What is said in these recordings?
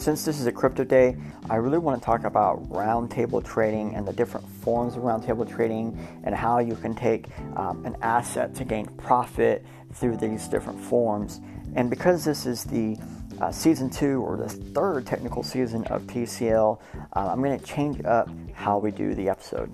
since this is a crypto day, I really want to talk about roundtable trading and the different forms of roundtable trading and how you can take um, an asset to gain profit through these different forms. And because this is the uh, season two or the third technical season of TCL, uh, I'm going to change up how we do the episode.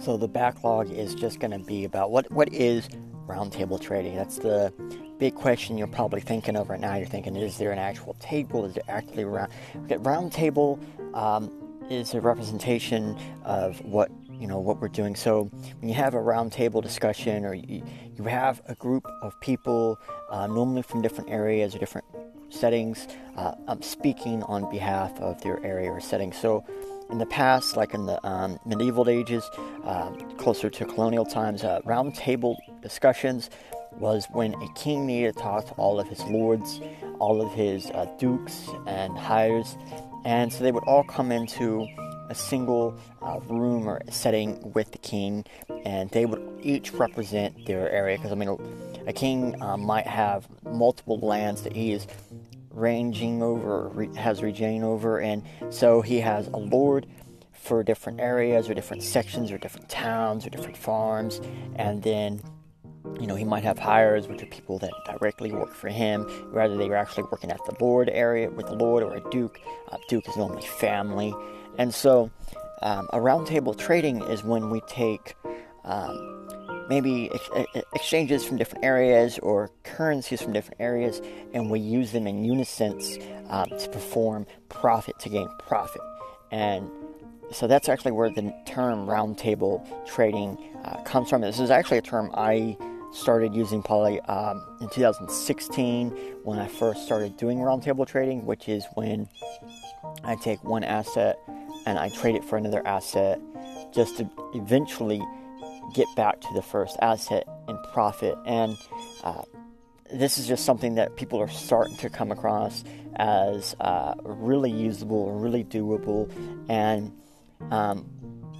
So the backlog is just going to be about what what is roundtable trading. That's the big question you're probably thinking of right now. You're thinking, is there an actual table? Is there actually round? Okay, roundtable um, is a representation of what you know what we're doing. So when you have a roundtable discussion, or you, you have a group of people, uh, normally from different areas or different settings, uh, um, speaking on behalf of their area or setting. So in the past, like in the um, medieval ages, uh, closer to colonial times, uh, round table discussions was when a king needed to talk to all of his lords, all of his uh, dukes and hires, and so they would all come into a single uh, room or setting with the king, and they would each represent their area. Because I mean, a king uh, might have multiple lands that he is ranging over, has regained over, and so he has a lord for different areas or different sections or different towns or different farms, and then you know he might have hires, which are people that directly work for him, rather they are actually working at the lord area with the lord or a duke. A duke is normally family, and so um, a roundtable trading is when we take um, maybe ex- exchanges from different areas or currencies from different areas, and we use them in unison um, to perform profit to gain profit. And so that's actually where the term roundtable trading uh, comes from. This is actually a term I started using probably um, in 2016 when I first started doing roundtable trading, which is when I take one asset and I trade it for another asset just to eventually get back to the first asset and profit. And uh, this is just something that people are starting to come across as uh, really usable, really doable, and um,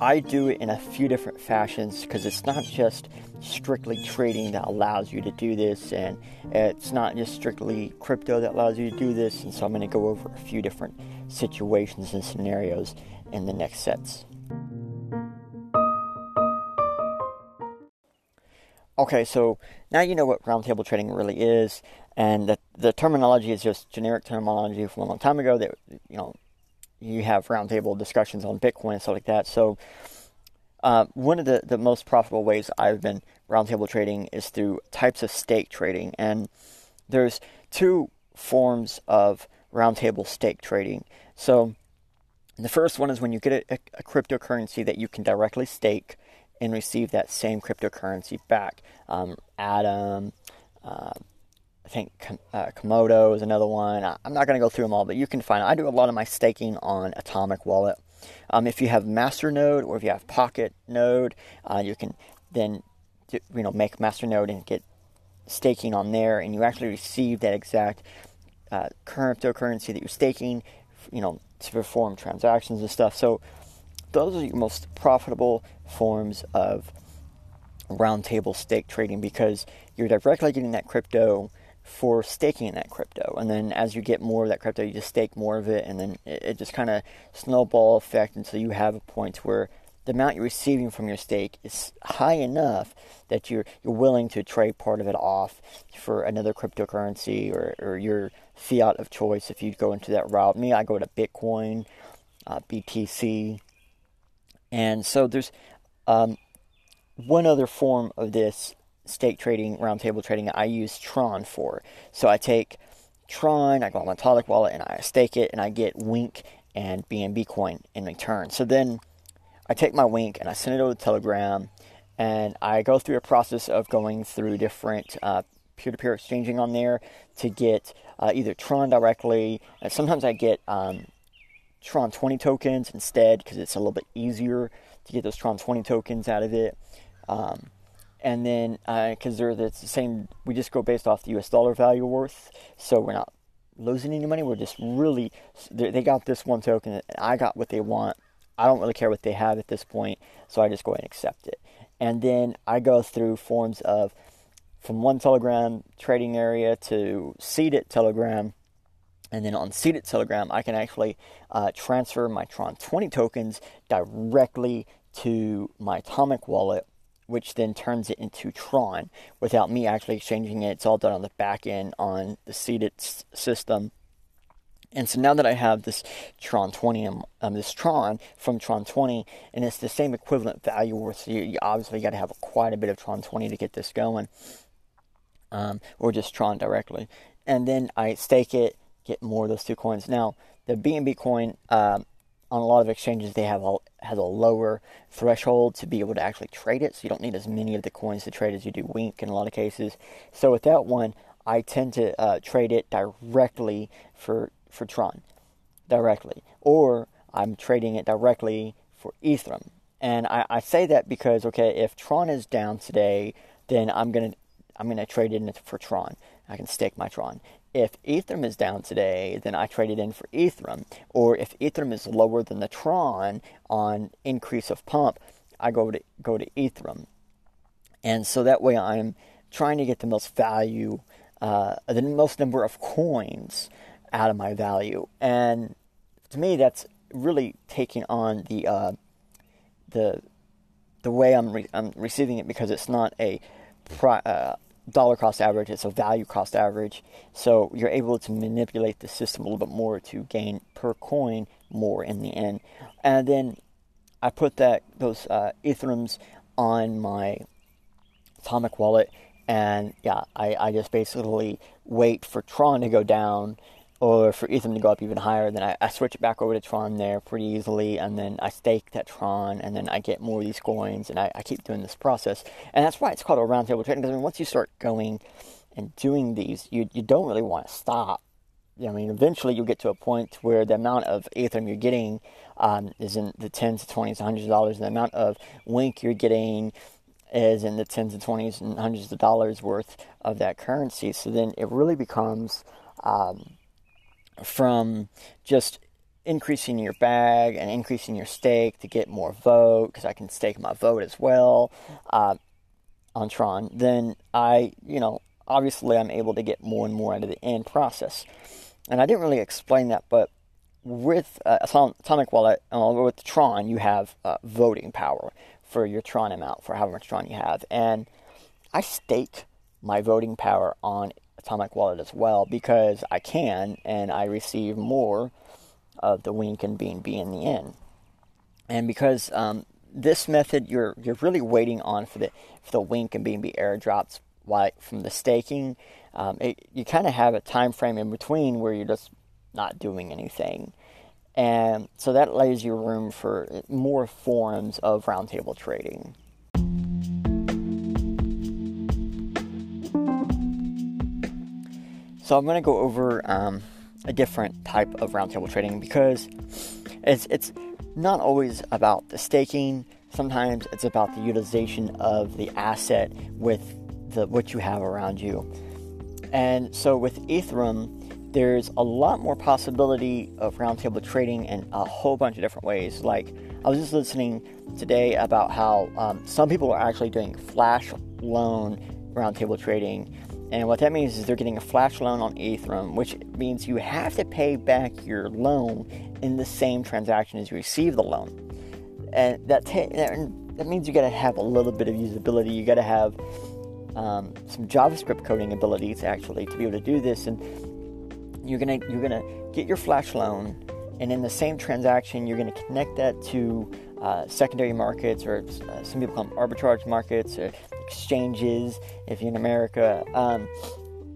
I do it in a few different fashions because it's not just strictly trading that allows you to do this, and it's not just strictly crypto that allows you to do this. And so I'm going to go over a few different situations and scenarios in the next sets. Okay, so now you know what roundtable trading really is, and the, the terminology is just generic terminology from a long time ago that, you know, you have roundtable discussions on Bitcoin and stuff like that. So, uh, one of the, the most profitable ways I've been roundtable trading is through types of stake trading. And there's two forms of roundtable stake trading. So, the first one is when you get a, a cryptocurrency that you can directly stake and receive that same cryptocurrency back. Um, Atom, uh, I think uh, Komodo is another one. I'm not going to go through them all, but you can find. I do a lot of my staking on Atomic Wallet. Um, if you have Masternode or if you have Pocket Node, uh, you can then you know make Masternode and get staking on there, and you actually receive that exact uh, cryptocurrency that you're staking, you know, to perform transactions and stuff. So those are your most profitable forms of roundtable stake trading because you're directly getting that crypto for staking that crypto. And then as you get more of that crypto, you just stake more of it, and then it, it just kind of snowball effect until you have a point where the amount you're receiving from your stake is high enough that you're you're willing to trade part of it off for another cryptocurrency or, or your fiat of choice if you go into that route. Me, I go to Bitcoin, uh, BTC, and so there's um, one other form of this stake trading, roundtable trading, I use Tron for. So I take Tron, I go on my Atomic wallet, and I stake it, and I get Wink and BNB coin in return. So then I take my Wink and I send it over to Telegram, and I go through a process of going through different uh, peer-to-peer exchanging on there to get uh, either Tron directly. And sometimes I get um, Tron 20 tokens instead because it's a little bit easier to get those Tron 20 tokens out of it. Um, and then because uh, they're the same, we just go based off the U.S. dollar value worth, so we're not losing any money. We're just really they got this one token, and I got what they want. I don't really care what they have at this point, so I just go ahead and accept it. and then I go through forms of from one Telegram trading area to seeded Telegram. And then on seeded Telegram, I can actually uh, transfer my Tron 20 tokens directly to my Atomic wallet, which then turns it into Tron without me actually exchanging it. It's all done on the back end on the seeded s- system. And so now that I have this Tron 20, um, um this Tron from Tron 20, and it's the same equivalent value worth, so you, you obviously got to have quite a bit of Tron 20 to get this going, um, or just Tron directly. And then I stake it, get more of those two coins. Now, the BNB coin, um, on a lot of exchanges, they have a, has a lower threshold to be able to actually trade it, so you don't need as many of the coins to trade as you do Wink in a lot of cases. So with that one, I tend to uh, trade it directly for for Tron directly, or I'm trading it directly for Ethereum. And I, I say that because okay, if Tron is down today, then I'm gonna I'm gonna trade it for Tron. I can stake my Tron. If Ethereum is down today, then I trade it in for Ethereum. Or if Ethereum is lower than the Tron on increase of pump, I go to go to Ethereum. And so that way I'm trying to get the most value, uh, the most number of coins out of my value. And to me, that's really taking on the uh, the the way I'm re- I'm receiving it because it's not a pri- uh, dollar cost average; it's a value cost average. So you're able to manipulate the system a little bit more to gain per coin more in the end. And then I put that those uh, Ethereums on my Atomic wallet, and yeah, I, I just basically wait for Tron to go down or for Ethereum to go up even higher, then I, I, switch it back over to Tron there pretty easily, and then I stake that Tron, and then I get more of these coins, and I, I keep doing this process. And that's why it's called a roundtable trading, because I mean, once you start going and doing these, you, you don't really want to stop. I mean, eventually you'll get to a point where the amount of Ethereum you're getting um, is in the tens, to twenties, hundreds of dollars, and the amount of Wink you're getting is in the tens and twenties and hundreds of dollars worth of that currency. So then it really becomes um, from just increasing your bag and increasing your stake to get more vote because I can stake my vote as well uh, on Tron, then I, you know, obviously I'm able to get more and more out of the end process. And I didn't really explain that, but with uh, Atomic Wallet, uh, with Tron, you have uh, voting power for your Tron amount, for however much Tron you have. And I stake my voting power on Atomic Wallet as well because I can and I receive more of the Wink and BNB in the end. And because um, this method, you're you're really waiting on for the for the Wink and BNB airdrops like from the staking. Um, it, you kind of have a time frame in between where you're just not doing anything. And so that lays you room for more forms of roundtable trading. So I'm to go over um, a different type of roundtable trading because it's it's not always about the staking. Sometimes it's about the utilization of the asset with the what you have around you. And so with Ethereum, there's a lot more possibility of roundtable trading in a whole bunch of different ways. Like I was just listening today about how um, some people are actually doing flash loan roundtable trading and what that means is they're getting a flash loan on Ethereum, which means you have to pay back your loan in the same transaction as you receive the loan. And that, ta- that means you got to have a little bit of usability. You got to have um, some JavaScript coding abilities actually to be able to do this. And you're gonna you're gonna get your flash loan, and in the same transaction, you're gonna connect that to uh, secondary markets, or uh, some people call them arbitrage markets, or exchanges if you're in America. Um,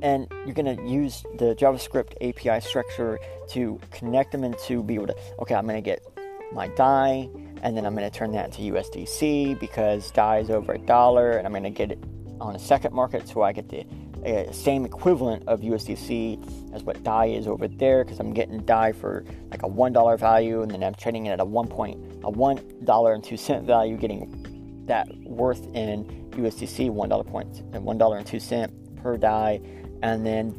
and you're going to use the JavaScript API structure to connect them into be able to, okay, I'm going to get my DAI, and then I'm going to turn that into USDC because DAI is over a dollar, and I'm going to get it on a second market so I get the uh, same equivalent of USDC as what DAI is over there because I'm getting DAI for like a one dollar value, and then I'm trading it at a one point a one dollar and two cent value, getting that worth in USDC, one dollar point and one dollar and two cent per DAI, and then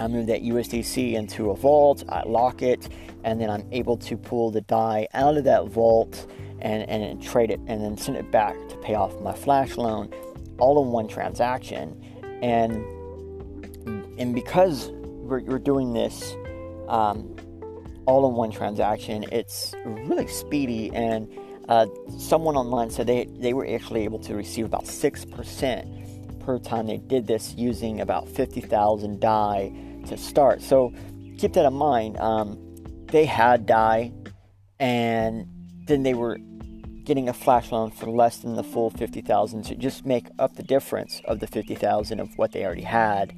I move that USDC into a vault, I lock it, and then I'm able to pull the DAI out of that vault and, and trade it and then send it back to pay off my flash loan all in one transaction. And and because we're, we're doing this um, all in one transaction, it's really speedy. And uh, someone online said they, they were actually able to receive about 6% per time they did this using about 50,000 DAI to start. So keep that in mind. Um, they had DAI, and then they were getting a flash loan for less than the full 50,000 to just make up the difference of the 50,000 of what they already had.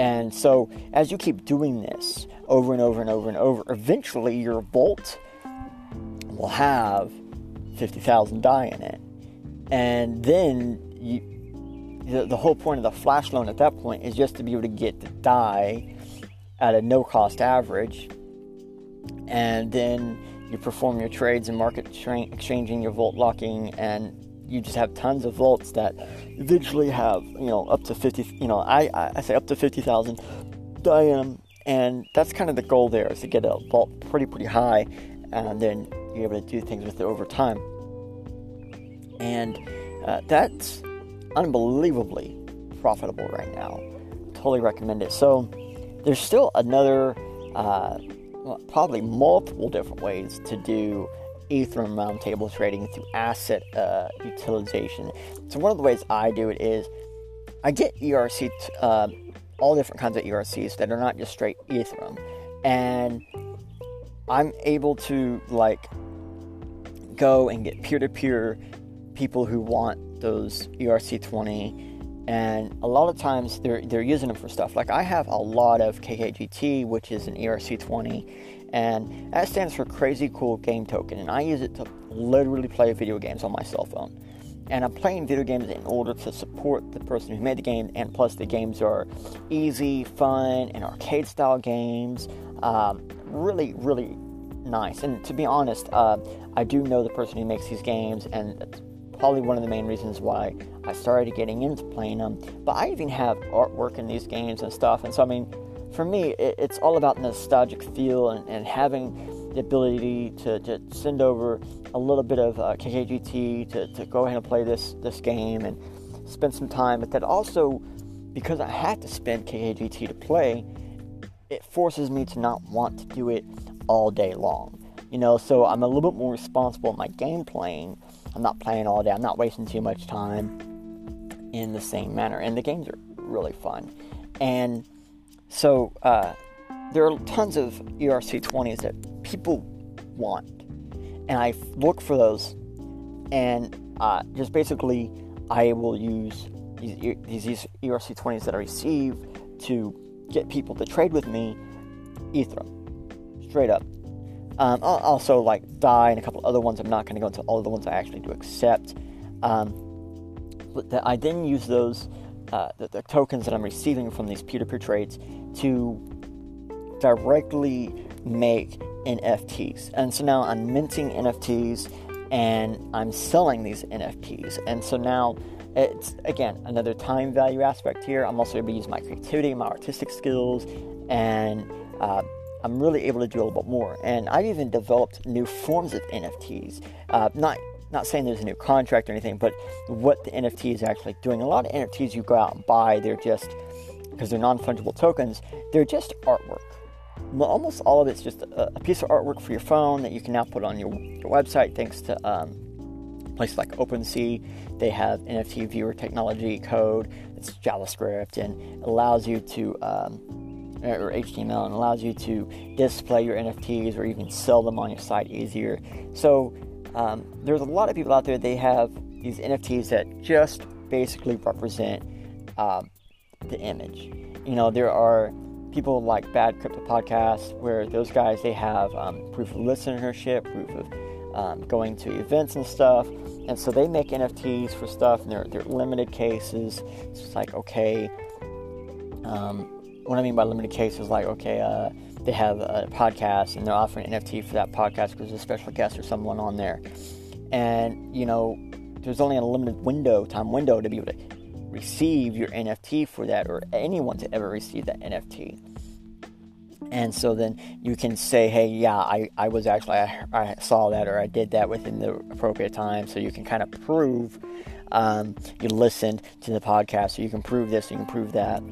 And so as you keep doing this over and over and over and over, eventually your vault will have 50,000 DAI in it. And then you, the, the whole point of the flash loan at that point is just to be able to get the DAI at a no cost average. And then you perform your trades and market tra- exchanging, your vault locking, and you just have tons of vaults that eventually have, you know, up to 50, you know, I, I say up to 50,000 DAI, and that's kind of the goal there is to get a vault pretty, pretty high, and then you're able to do things with it over time. And uh, that's unbelievably profitable right now. Totally recommend it. So there's still another, uh, probably multiple different ways to do Ethereum roundtable trading through asset uh, utilization. So one of the ways I do it is I get ERC, uh, all different kinds of ERCs that are not just straight Ethereum, and I'm able to like go and get peer-to-peer people who want those ERC20 and a lot of times they're they're using them for stuff. Like I have a lot of KKGT which is an ERC20 and that stands for crazy cool game token and I use it to literally play video games on my cell phone. And I'm playing video games in order to support the person who made the game and plus the games are easy fun and arcade style games um, really really nice. And to be honest uh, I do know the person who makes these games and probably one of the main reasons why I started getting into playing them. But I even have artwork in these games and stuff. And so, I mean, for me, it, it's all about nostalgic feel and, and having the ability to, to, send over a little bit of uh, KKGT to, to go ahead and play this, this game and spend some time. But that also, because I had to spend KKGT to play, it forces me to not want to do it all day long. You know, so I'm a little bit more responsible in my game playing I'm not playing all day. I'm not wasting too much time in the same manner. And the games are really fun. And so uh, there are tons of ERC20s that people want. And I look for those. And uh, just basically, I will use these, these ERC20s that I receive to get people to trade with me Ethereum. Straight up. Um, also, like DAI and a couple other ones. I'm not going to go into all the ones I actually do accept. Um, but the, I then use those uh, the, the, tokens that I'm receiving from these peer-to-peer trades to directly make NFTs. And so now I'm minting NFTs and I'm selling these NFTs. And so now it's again another time value aspect here. I'm also able to use my creativity, my artistic skills, and uh, I'm really able to do a little bit more. And I've even developed new forms of NFTs. Uh, not not saying there's a new contract or anything, but what the NFT is actually doing. A lot of NFTs you go out and buy, they're just because they're non-fungible tokens. They're just artwork. Almost all of it's just a, a, piece of artwork for your phone that you can now put on your, your website thanks to um, places like OpenSea. They have NFT viewer technology code. It's JavaScript and allows you to um, or HTML and allows you to display your NFTs or even sell them on your site easier. So um, there's a lot of people out there. They have these NFTs that just basically represent um, the image. You know, there are people like Bad Crypto Podcast where those guys they have um, proof of listenership, proof of um, going to events and stuff, and so they make NFTs for stuff, and they're they're limited cases. It's like okay. Um, what I mean by limited case is like okay, uh, they have a podcast and they're offering NFT for that podcast because there's a special guest or someone on there, and you know, there's only a limited window, time window to be able to receive your NFT for that or anyone to ever receive that NFT. And so then you can say, hey, yeah, I, I was actually, I, I saw that or I did that within the appropriate time. So you can kind of prove um, you listened to the podcast. So you can prove this, you can prove that.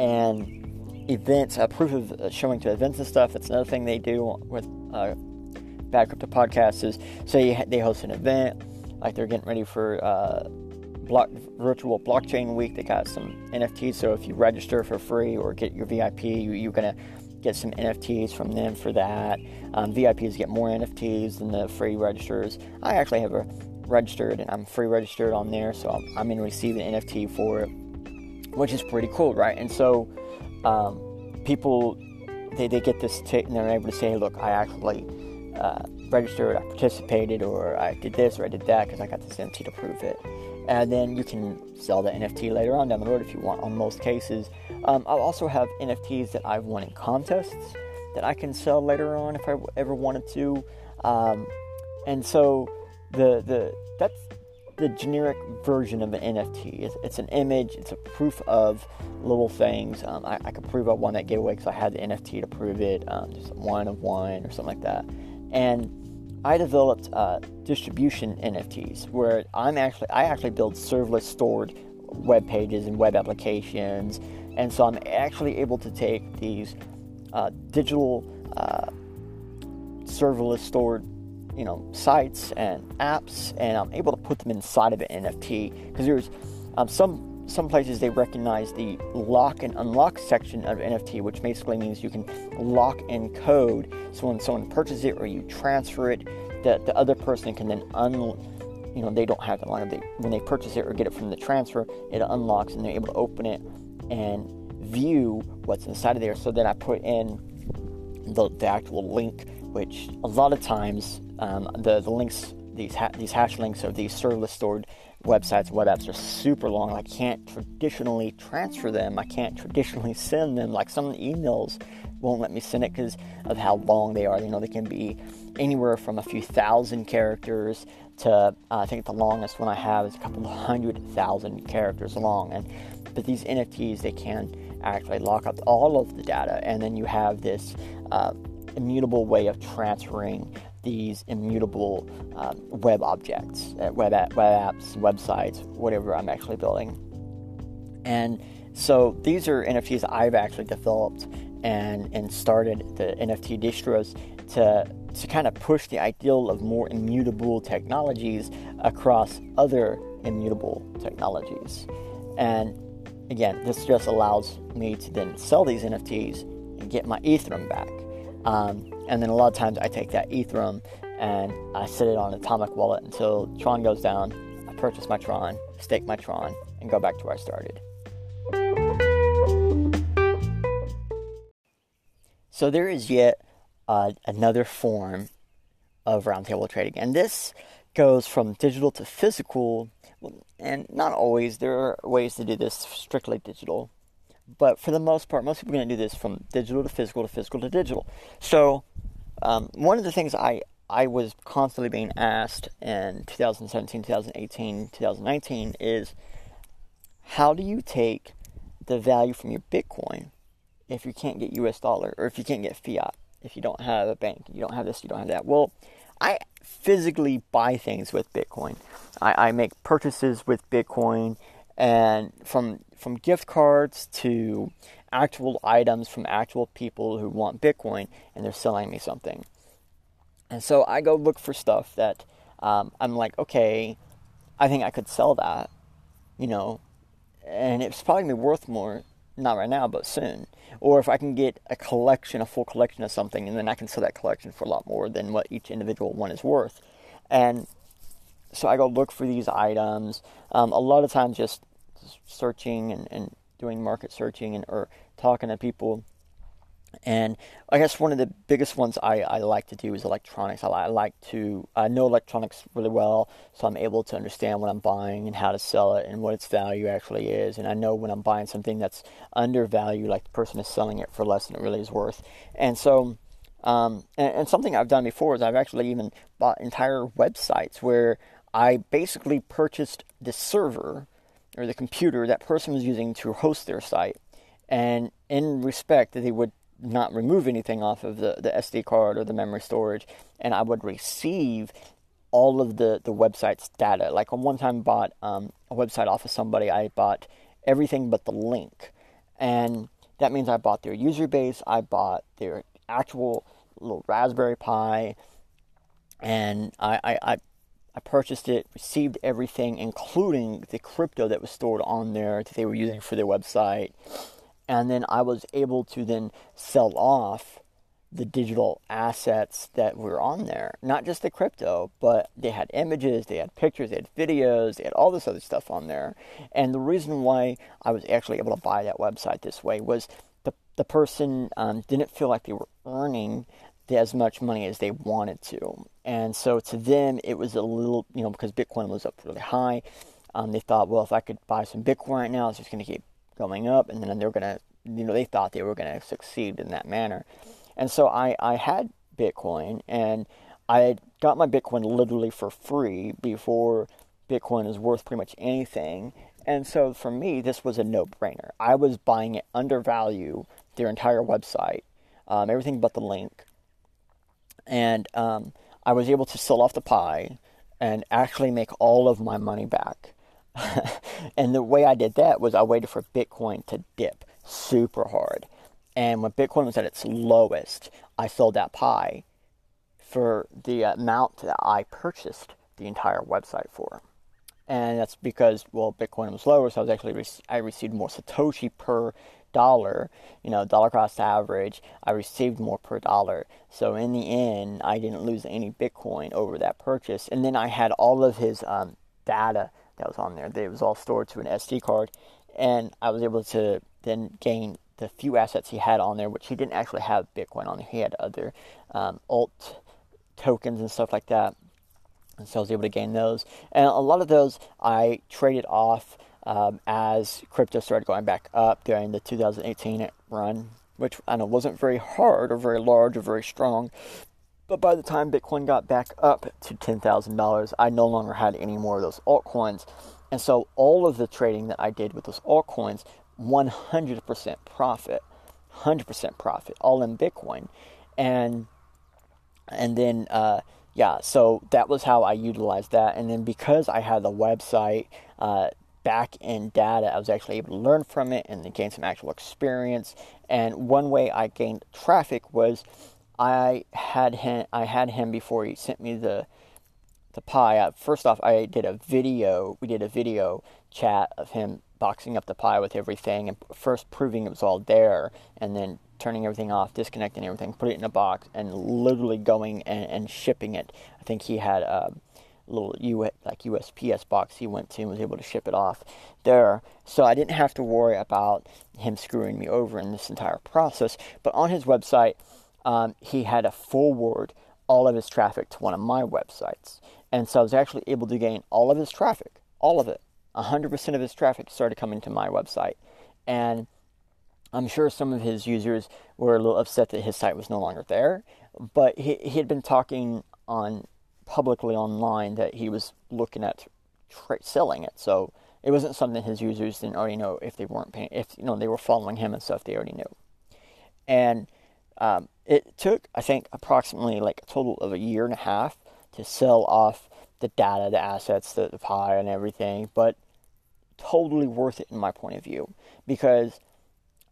And events, uh, proof of uh, showing to events and stuff, that's another thing they do with uh, Bad Crypto Podcasts is say they host an event, like they're getting ready for uh, block, virtual blockchain week. They got some NFTs. So if you register for free or get your VIP, you, you're gonna get some NFTs from them for that. Um, VIPs get more NFTs than the free registers. I actually have a registered and I'm free registered on there, so I'm, I'm to receive an NFT for it, which is pretty cool, right? And so um, people they, they get this t- and they're able to say, look, I actually uh, registered, I participated, or I did this or I did that because I got this NFT to prove it. And then you can sell the NFT later on down the road if you want. On most cases, um, I'll also have NFTs that I've won in contests that I can sell later on if I ever wanted to. Um, and so the the that's the generic version of an NFT. It's, it's, an image. It's a proof of little things. Um, I, I could prove I won that giveaway because I had the NFT to prove it. Um, just one of one or something like that. And I developed uh, distribution NFTs where I'm actually I actually build serverless stored web pages and web applications, and so I'm actually able to take these uh, digital uh, serverless stored you know sites and apps, and I'm able to put them inside of an NFT because there's um, some some places they recognize the lock and unlock section of NFT, which basically means you can lock in code. So when someone purchases it or you transfer it, the, the other person can then un you know they don't have to longer they when they purchase it or get it from the transfer, it unlocks and they're able to open it and view what's inside of there. So then I put in the, the actual link, which a lot of times um, the the links these ha- these hash links of these serverless stored websites web apps are super long. I can't traditionally transfer them. I can't traditionally send them. Like some emails won't let me send it because of how long they are. You know, they can be anywhere from a few thousand characters to uh, I think the longest one I have is a couple hundred thousand characters long. And but these NFTs they can actually lock up all of the data, and then you have this uh, immutable way of transferring these immutable um, web objects, uh, web, web apps, websites, whatever I'm actually building. And so these are NFTs I've actually developed and, and started the NFT distros to, to kind of push the ideal of more immutable technologies across other immutable technologies. And again, this just allows me to then sell these NFTs and get my Ethereum back. Um, and then a lot of times I take that Ethereum and I sit it on Atomic Wallet until Tron goes down. I purchase my Tron, stake my Tron, and go back to where I started. So there is yet uh, another form of roundtable trading, and this goes from digital to physical, and not always. There are ways to do this strictly digital, but for the most part, most people are going to do this from digital to physical to physical to digital. So um, one of the things I I was constantly being asked in 2017, 2018, 2019 is how do you take the value from your Bitcoin if you can't get US dollar or if you can't get fiat, if you don't have a bank, you don't have this, you don't have that? Well, I physically buy things with Bitcoin. I, I make purchases with Bitcoin and from from gift cards to actual items from actual people who want Bitcoin and they're selling me something. And so I go look for stuff that um, I'm like, okay, I think I could sell that, you know, and it's probably gonna be worth more, not right now, but soon. Or if I can get a collection, a full collection of something, and then I can sell that collection for a lot more than what each individual one is worth. And so I go look for these items. Um, a lot of times, just searching and, and doing market searching and or talking to people. And I guess one of the biggest ones I, I like to do is electronics. I, I like to I know electronics really well, so I'm able to understand what I'm buying and how to sell it and what its value actually is. And I know when I'm buying something that's undervalued, like the person is selling it for less than it really is worth. And so, um, and, and something I've done before is I've actually even bought entire websites where I basically purchased the server or the computer that person was using to host their site. And in respect, that they would not remove anything off of the, the SD card or the memory storage, and I would receive all of the, the website's data. Like on one time bought um, a website off of somebody, I bought everything but the link. And that means I bought their user base, I bought their actual little Raspberry Pi, and I, I, I, I purchased it, received everything, including the crypto that was stored on there that they were using for their website. And then I was able to then sell off the digital assets that were on there. Not just the crypto, but they had images, they had pictures, they had videos, they had all this other stuff on there. And the reason why I was actually able to buy that website this way was the, the person um, didn't feel like they were earning as much money as they wanted to. And so to them, it was a little, you know, because Bitcoin was up really high. Um, they thought, well, if I could buy some Bitcoin right now, it's just going to keep going up. And then they're going to, you know, they thought they were going to succeed in that manner. And so I, I had Bitcoin and I got my Bitcoin literally for free before Bitcoin is worth pretty much anything. And so for me, this was a no brainer. I was buying it under value, their entire website, um, everything but the link. And um, I was able to sell off the Pi and actually make all of my money back. and the way I did that was I waited for Bitcoin to dip super hard. And when Bitcoin was at its lowest, I sold that Pi for the amount that I purchased the entire website for. And that's because, well, Bitcoin was lower, so I was actually, I received more Satoshi per dollar, you know, dollar cost average, I received more per dollar. So in the end, I didn't lose any Bitcoin over that purchase. And then I had all of his um, data that was on there. It was all stored to an SD card. And I was able to then gain the few assets he had on there, which he didn't actually have Bitcoin on there. He had other um, alt tokens and stuff like that. So I was able to gain those. And a lot of those I traded off um, as crypto started going back up during the 2018 run, which I know wasn't very hard or very large or very strong. But by the time Bitcoin got back up to $10,000, I no longer had any more of those altcoins. And so all of the trading that I did with those altcoins 100% profit, 100% profit, all in Bitcoin, and and then uh, yeah, so that was how I utilized that, and then because I had the website. Uh, back in data, I was actually able to learn from it and gain some actual experience. And one way I gained traffic was I had him. I had him before he sent me the the Pi. First off, I did a video. We did a video chat of him boxing up the Pi with everything and first proving it was all there and then turning everything off, disconnecting everything, put it in a box, and literally going and, and shipping it. I think he had a little U, like USPS box he went to and was able to ship it off there. So I didn't have to worry about him screwing me over in this entire process. But on his website, um, he had a forward all of his traffic to one of my websites. And so I was actually able to gain all of his traffic, all of it, 100% of his traffic started coming to my website. And I'm sure some of his users were a little upset that his site was no longer there, but he, he had been talking on publicly online that he was looking at tra- selling it. So it wasn't something his users didn't already know if they weren't paying, if you know they were following him and stuff. They already knew, and um, it took I think approximately like a total of a year and a half to sell off the data, the assets, the, the Pi, and everything, but totally worth it in my point of view because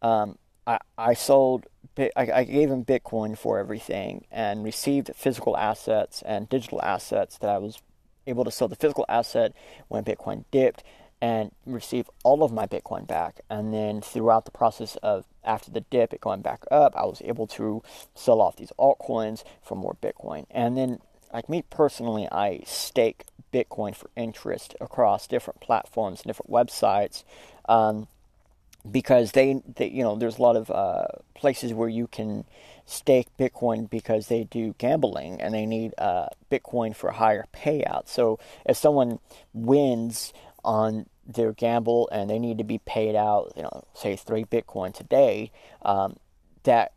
um, I, I sold, I, I gave him Bitcoin for everything and received physical assets and digital assets that I was able to sell the physical asset when Bitcoin dipped and receive all of my Bitcoin back. And then throughout the process of after the dip, it going back up, I was able to sell off these altcoins for more Bitcoin. And then like me personally, I stake Bitcoin for interest across different platforms, and different websites, um, because they, they, you know, there's a lot of uh, places where you can stake Bitcoin because they do gambling and they need uh, Bitcoin for higher payout. So if someone wins on their gamble and they need to be paid out, you know, say three Bitcoin today, um, that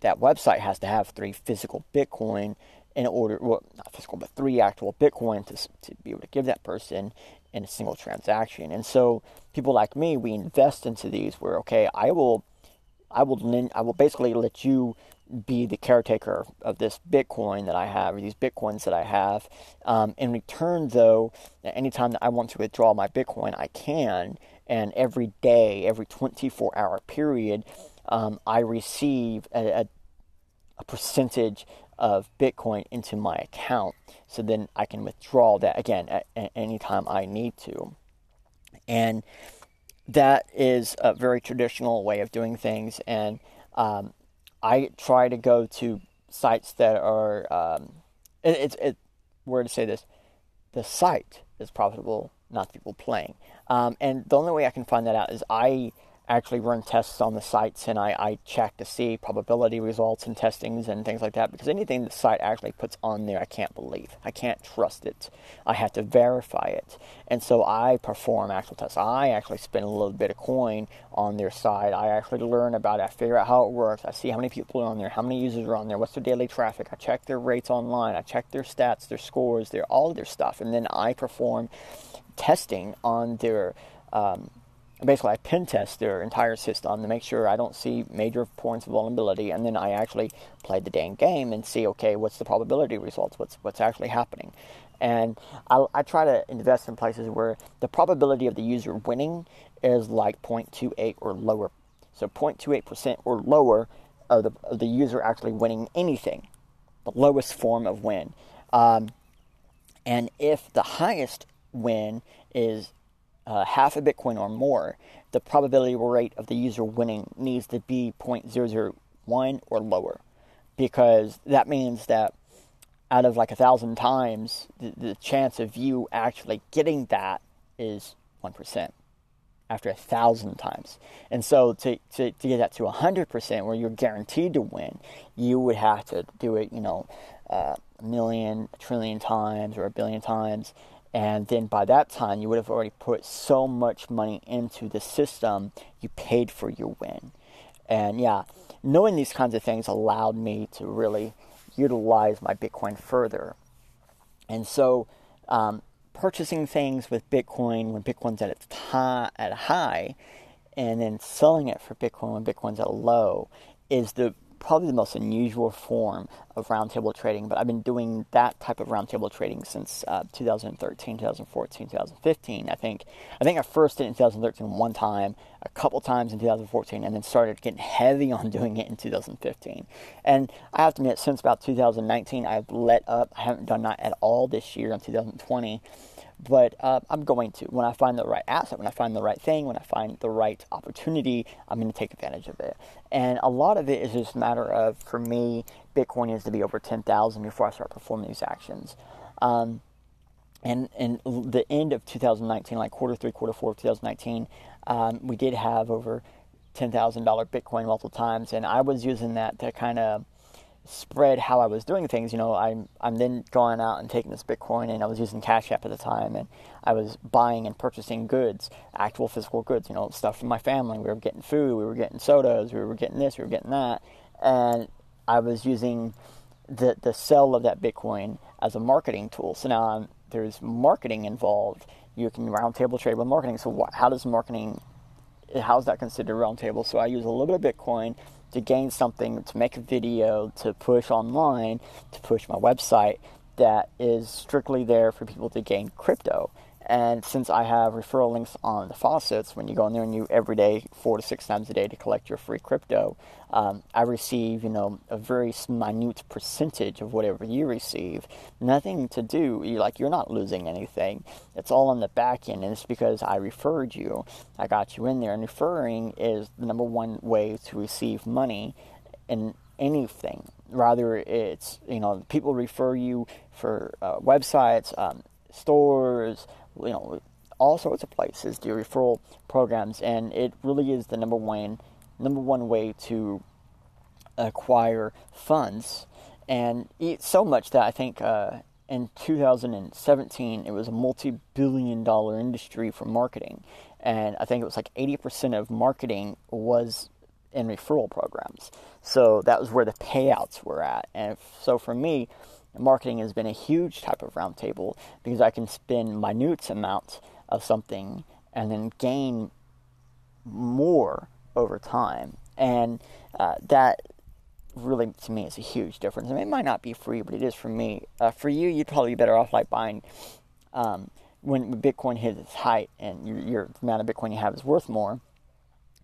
that website has to have three physical Bitcoin in order, well, not physical, but three actual Bitcoin to, to be able to give that person in a single transaction. And so people like me, we invest into these where okay, I will I will I will basically let you be the caretaker of this Bitcoin that I have, or these Bitcoins that I have. Um, in return, though, anytime that I want to withdraw my Bitcoin, I can. And every day, every 24 hour period, um, I receive a, a, a percentage of Bitcoin into my account. So then I can withdraw that again at, at any time I need to. And that is a very traditional way of doing things. And um, I try to go to sites that are, um, it, it's, it, where to say this, the site is profitable, not the people playing. Um, and the only way I can find that out is I actually run tests on the sites and I, I check to see probability results and testings and things like that because anything the site actually puts on there I can't believe. I can't trust it. I have to verify it. And so I perform actual tests. I actually spend a little bit of coin on their site. I actually learn about it. I figure out how it works. I see how many people are on there, how many users are on there, what's their daily traffic. I check their rates online. I check their stats, their scores, their all their stuff. And then I perform testing on their um, basically I pen test their entire system to make sure I don't see major points of vulnerability, and then I actually play the dang game and see okay what's the probability results, what's what's actually happening, and I, I try to invest in places where the probability of the user winning is like 0.28 or lower, so 0.28 percent or lower of the of the user actually winning anything, the lowest form of win, um, and if the highest win is uh, half a Bitcoin or more, the probability rate of the user winning needs to be 0.001 or lower. Because that means that out of like a thousand times, the, the chance of you actually getting that is 1% after a thousand times. And so to, to, to get that to 100% where you're guaranteed to win, you would have to do it, you know, uh, a million, a trillion times or a billion times. And then by that time, you would have already put so much money into the system, you paid for your win. And yeah, knowing these kinds of things allowed me to really utilize my Bitcoin further. And so, um, purchasing things with Bitcoin when Bitcoin's at its high, at a high, and then selling it for Bitcoin when Bitcoin's at a low, is the probably the most unusual form of roundtable trading, but I've been doing that type of roundtable trading since uh, 2013, 2014, 2015. I think I think I first did it in 2013 one time, a couple times in 2014, and then started getting heavy on doing it in 2015. And I have to admit, since about 2019, I've let up. I haven't done that at all this year in 2020 but uh, I'm going to. When I find the right asset, when I find the right thing, when I find the right opportunity, I'm going to take advantage of it. And a lot of it is just a matter of, for me, Bitcoin needs to be over 10,000 before I start performing these actions. Um, and in the end of 2019, like quarter three, quarter four of 2019, um, we did have over $10,000 Bitcoin multiple times, and I was using that to kind of spread how I was doing things. You know, I'm I'm then going out and taking this Bitcoin, and I was using Cash App at the time, and I was buying and purchasing goods, actual physical goods. You know, stuff from my family. We were getting food, we were getting sodas, we were getting this, we were getting that, and I was using the the sell of that Bitcoin as a marketing tool. So now I'm, there's marketing involved. You can roundtable trade with marketing. So how does marketing? How's that considered roundtable? So I use a little bit of Bitcoin to gain something, to make a video, to push online, to push my website that is strictly there for people to gain crypto. And since I have referral links on the faucets, when you go in there and you every day, four to six times a day to collect your free crypto, um, I receive, you know, a very minute percentage of whatever you receive. Nothing to do, you like you're not losing anything. It's all on the back end, and it's because I referred you. I got you in there, and referring is the number one way to receive money in anything. Rather, it's you know people refer you for uh, websites, um, stores you know, all sorts of places do referral programs, and it really is the number one number one way to acquire funds. And it's so much that I think uh, in 2017 it was a multi-billion dollar industry for marketing, and I think it was like 80% of marketing was in referral programs. So that was where the payouts were at. And so for me, marketing has been a huge type of roundtable because I can spend minute amounts of something and then gain more over time. And uh, that really, to me, is a huge difference. I mean, it might not be free, but it is for me. Uh, for you, you'd probably be better off like buying um, when Bitcoin hits its height and your, your amount of Bitcoin you have is worth more.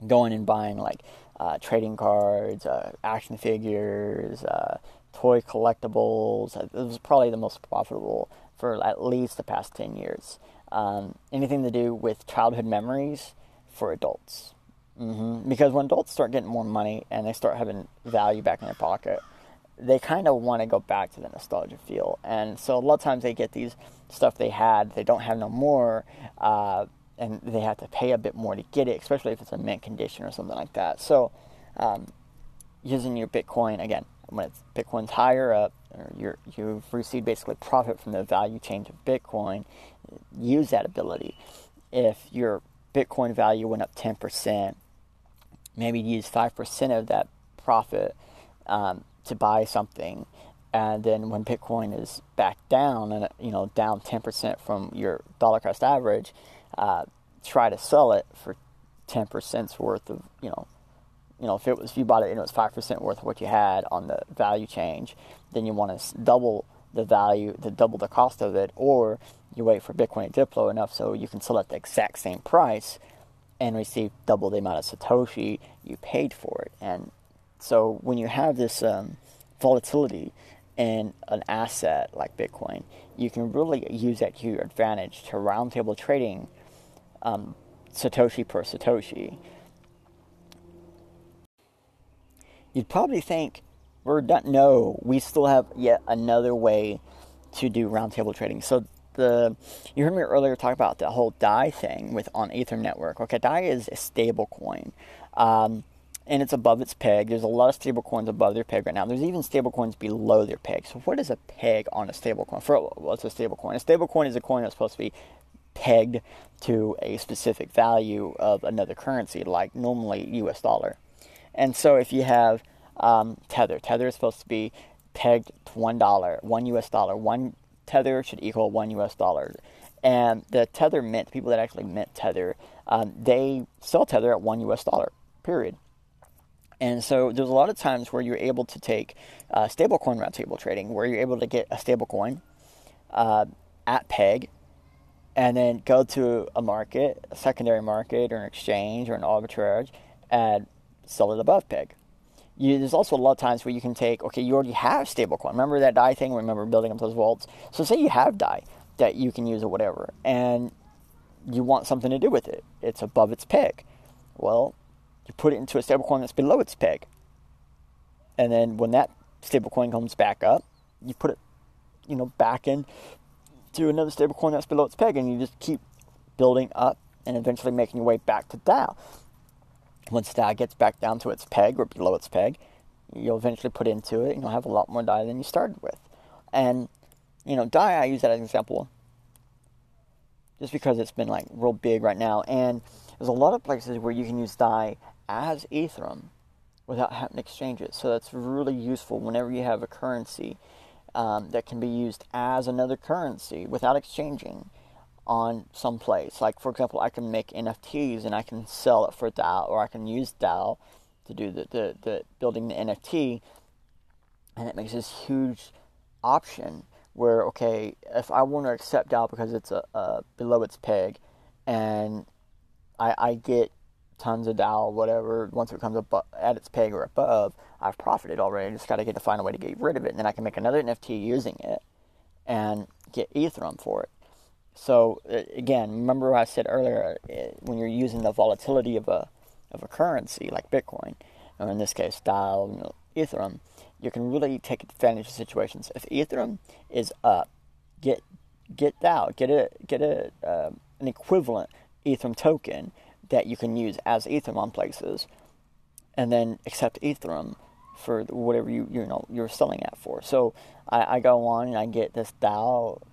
Going and buying like uh, trading cards, uh, action figures, uh, toy collectibles. It was probably the most profitable for at least the past 10 years. Um, anything to do with childhood memories for adults. Mm-hmm. Because when adults start getting more money and they start having value back in their pocket, they kind of want to go back to the nostalgia feel. And so a lot of times they get these stuff they had, they don't have no more, uh, and they have to pay a bit more to get it, especially if it's a mint condition or something like that. So um, using your Bitcoin again, when it's Bitcoin's higher up, or you you've received basically profit from the value change of Bitcoin, use that ability. If your Bitcoin value went up 10%, maybe use 5% of that profit um, to buy something. And then when Bitcoin is back down and you know down 10% from your dollar cost average, uh, try to sell it for 10% worth of you know you know, if it was if you bought it and it was five percent worth of what you had on the value change, then you want to double the value, the double the cost of it, or you wait for Bitcoin to dip low enough so you can sell at the exact same price and receive double the amount of satoshi you paid for it. And so when you have this um, volatility in an asset like Bitcoin, you can really use that to your advantage to roundtable trading um, satoshi per satoshi you'd probably think we're done. No, we still have yet another way to do roundtable trading. So the you heard me earlier talk about the whole DAI thing with on Ethereum network. Okay, DAI is a stable coin. Um, and it's above its peg. There's a lot of stable coins above their peg right now. There's even stable coins below their peg. So what is a peg on a stable coin? For what's a stable coin? A stable coin is a coin that's supposed to be pegged to a specific value of another currency, like normally US dollar. And so if you have um, tether, tether is supposed to be pegged to one dollar, one US dollar. One tether should equal one US dollar. And the tether mint, people that actually mint tether, um, they sell tether at one US dollar. Period. And so there's a lot of times where you're able to take uh, stablecoin roundtable trading, where you're able to get a stablecoin uh, at peg, and then go to a market, a secondary market, or an exchange, or an arbitrage, and sell it above peg. You, there's also a lot of times where you can take, okay, you already have stablecoin. Remember that DAI thing? Remember building up those vaults? So say you have DAI that you can use or whatever, and you want something to do with it. It's above its peg. Well, you put it into a stablecoin that's below its peg. And then when that stablecoin comes back up, you put it, you know, back in to another stablecoin that's below its peg, and you just keep building up and eventually making your way back to DAI. Once DAI gets back down to its peg or below its peg, you'll eventually put into it and you'll have a lot more DAI than you started with. And, you know, DAI, I use that as an example just because it's been like real big right now. And there's a lot of places where you can use DAI as Ethereum without having to exchange it. So that's really useful whenever you have a currency um, that can be used as another currency without exchanging on some place. Like for example, I can make NFTs and I can sell it for DAI, or I can use DAI to do the, the, the building the NFT, and it makes this huge option where okay, if I want to accept DAI because it's a, a below its peg, and I, I get tons of DAI, whatever. Once it comes up at its peg or above, I've profited already. I just got to get to find a way to get rid of it, and then I can make another NFT using it and get Ethereum for it. So again, remember what I said earlier when you're using the volatility of a of a currency like Bitcoin, or in this case, DAI, you know, Ethereum, you can really take advantage of situations. If Ethereum is up, get get DAI, get a get a uh, an equivalent Ethereum token that you can use as Ethereum on places, and then accept Ethereum for whatever you you know you're selling at for. So I, I go on and I get this DAI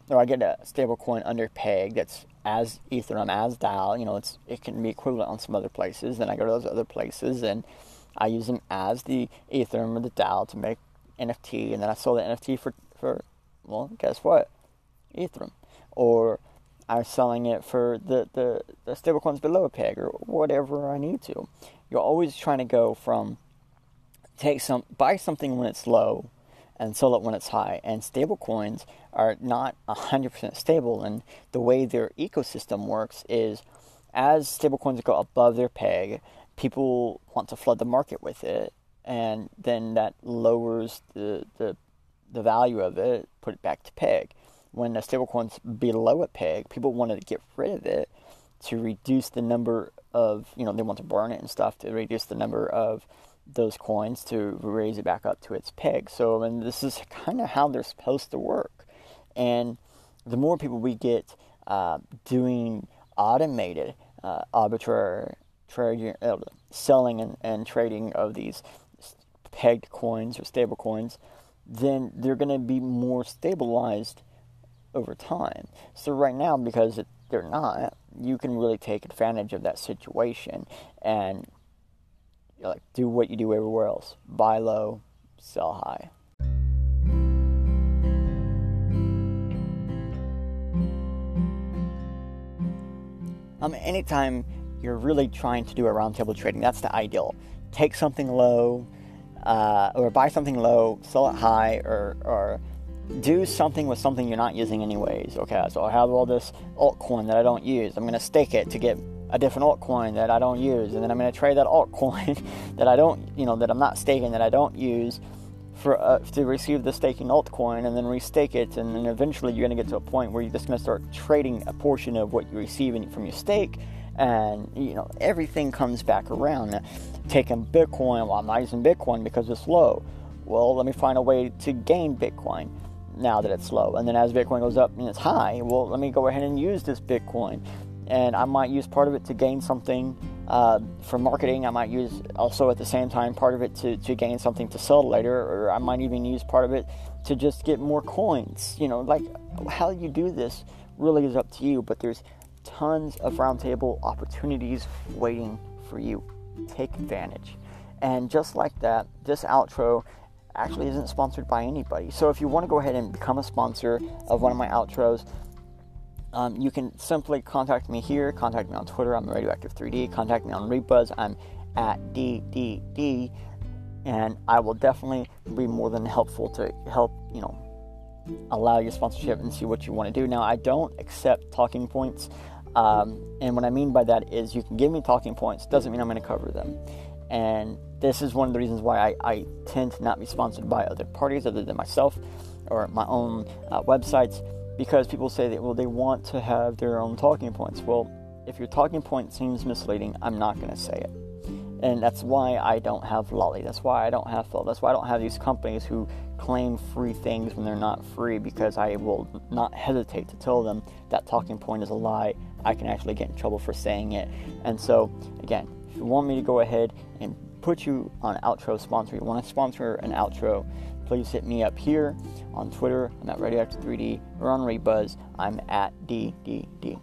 or I get a stable coin under peg that's as Ethereum as DAI. You know, it's it can be equivalent on some other places. Then I go to those other places and I use them as the Ethereum or the DAI to make NFT, and then I sell the NFT for for well, guess what, Ethereum, or I'm selling it for the, the, the stablecoins below a peg or whatever I need to. You're always trying to go from take some buy something when it's low and sell it when it's high. And stablecoins are not 100% stable. And the way their ecosystem works is as stablecoins go above their peg, people want to flood the market with it. And then that lowers the, the, the value of it, put it back to peg. When the stablecoin's below a peg, people want to get rid of it to reduce the number of, you know, they want to burn it and stuff to reduce the number of those coins to raise it back up to its peg. So, and this is kind of how they're supposed to work. And the more people we get uh, doing automated uh, arbitrary trading, uh, selling and, and trading of these pegged coins or stable coins, then they're going to be more stabilized over time. So right now, because it, they're not, you can really take advantage of that situation and like do what you do everywhere else: buy low, sell high. Um, anytime you're really trying to do a roundtable trading, that's the ideal. Take something low, uh, or buy something low, sell it high, or or do something with something you're not using anyways. Okay, so I have all this altcoin that I don't use. I'm gonna stake it to get a different altcoin that I don't use, and then I'm to trade that altcoin that I don't, you know, that I'm not staking that I don't use for uh, to receive the staking altcoin, and then restake it, and then eventually you're to get to a point where you're just to start trading a portion of what you receive from your stake, and you know everything comes back around. Taking Bitcoin, well, I'm not using Bitcoin because it's low. Well, let me find a way to gain Bitcoin now that it's low. And then as Bitcoin goes up and it's high, well, let me go ahead and use this Bitcoin and I might use part of it to gain something uh, for marketing. I might use also at the same time part of it to, to gain something to sell later, or I might even use part of it to just get more coins. You know, like how you do this really is up to you, but there's tons of roundtable opportunities waiting for you. Take advantage. And just like that, this outro actually isn't sponsored by anybody. So if you want to go ahead and become a sponsor of one of my outros, um, you can simply contact me here, contact me on Twitter, I'm Radioactive3D, contact me on Rebuzz, I'm at DDD, and I will definitely be more than helpful to help, you know, allow your sponsorship and see what you want to do. Now, I don't accept talking points, um, and what I mean by that is you can give me talking points, doesn't mean I'm going to cover them. And this is one of the reasons why I, I tend to not be sponsored by other parties other than myself or my own uh, websites because people say that well they want to have their own talking points. Well, if your talking point seems misleading, I'm not going to say it. And that's why I don't have Lolli. That's why I don't have Phil. That's why I don't have these companies who claim free things when they're not free because I will not hesitate to tell them that talking point is a lie. I can actually get in trouble for saying it. And so, again, if you want me to go ahead put you on outro sponsor, you want to sponsor an outro, please hit me up here on Twitter. I'm at Radioactive3D or on Rebuzz. I'm at DDD.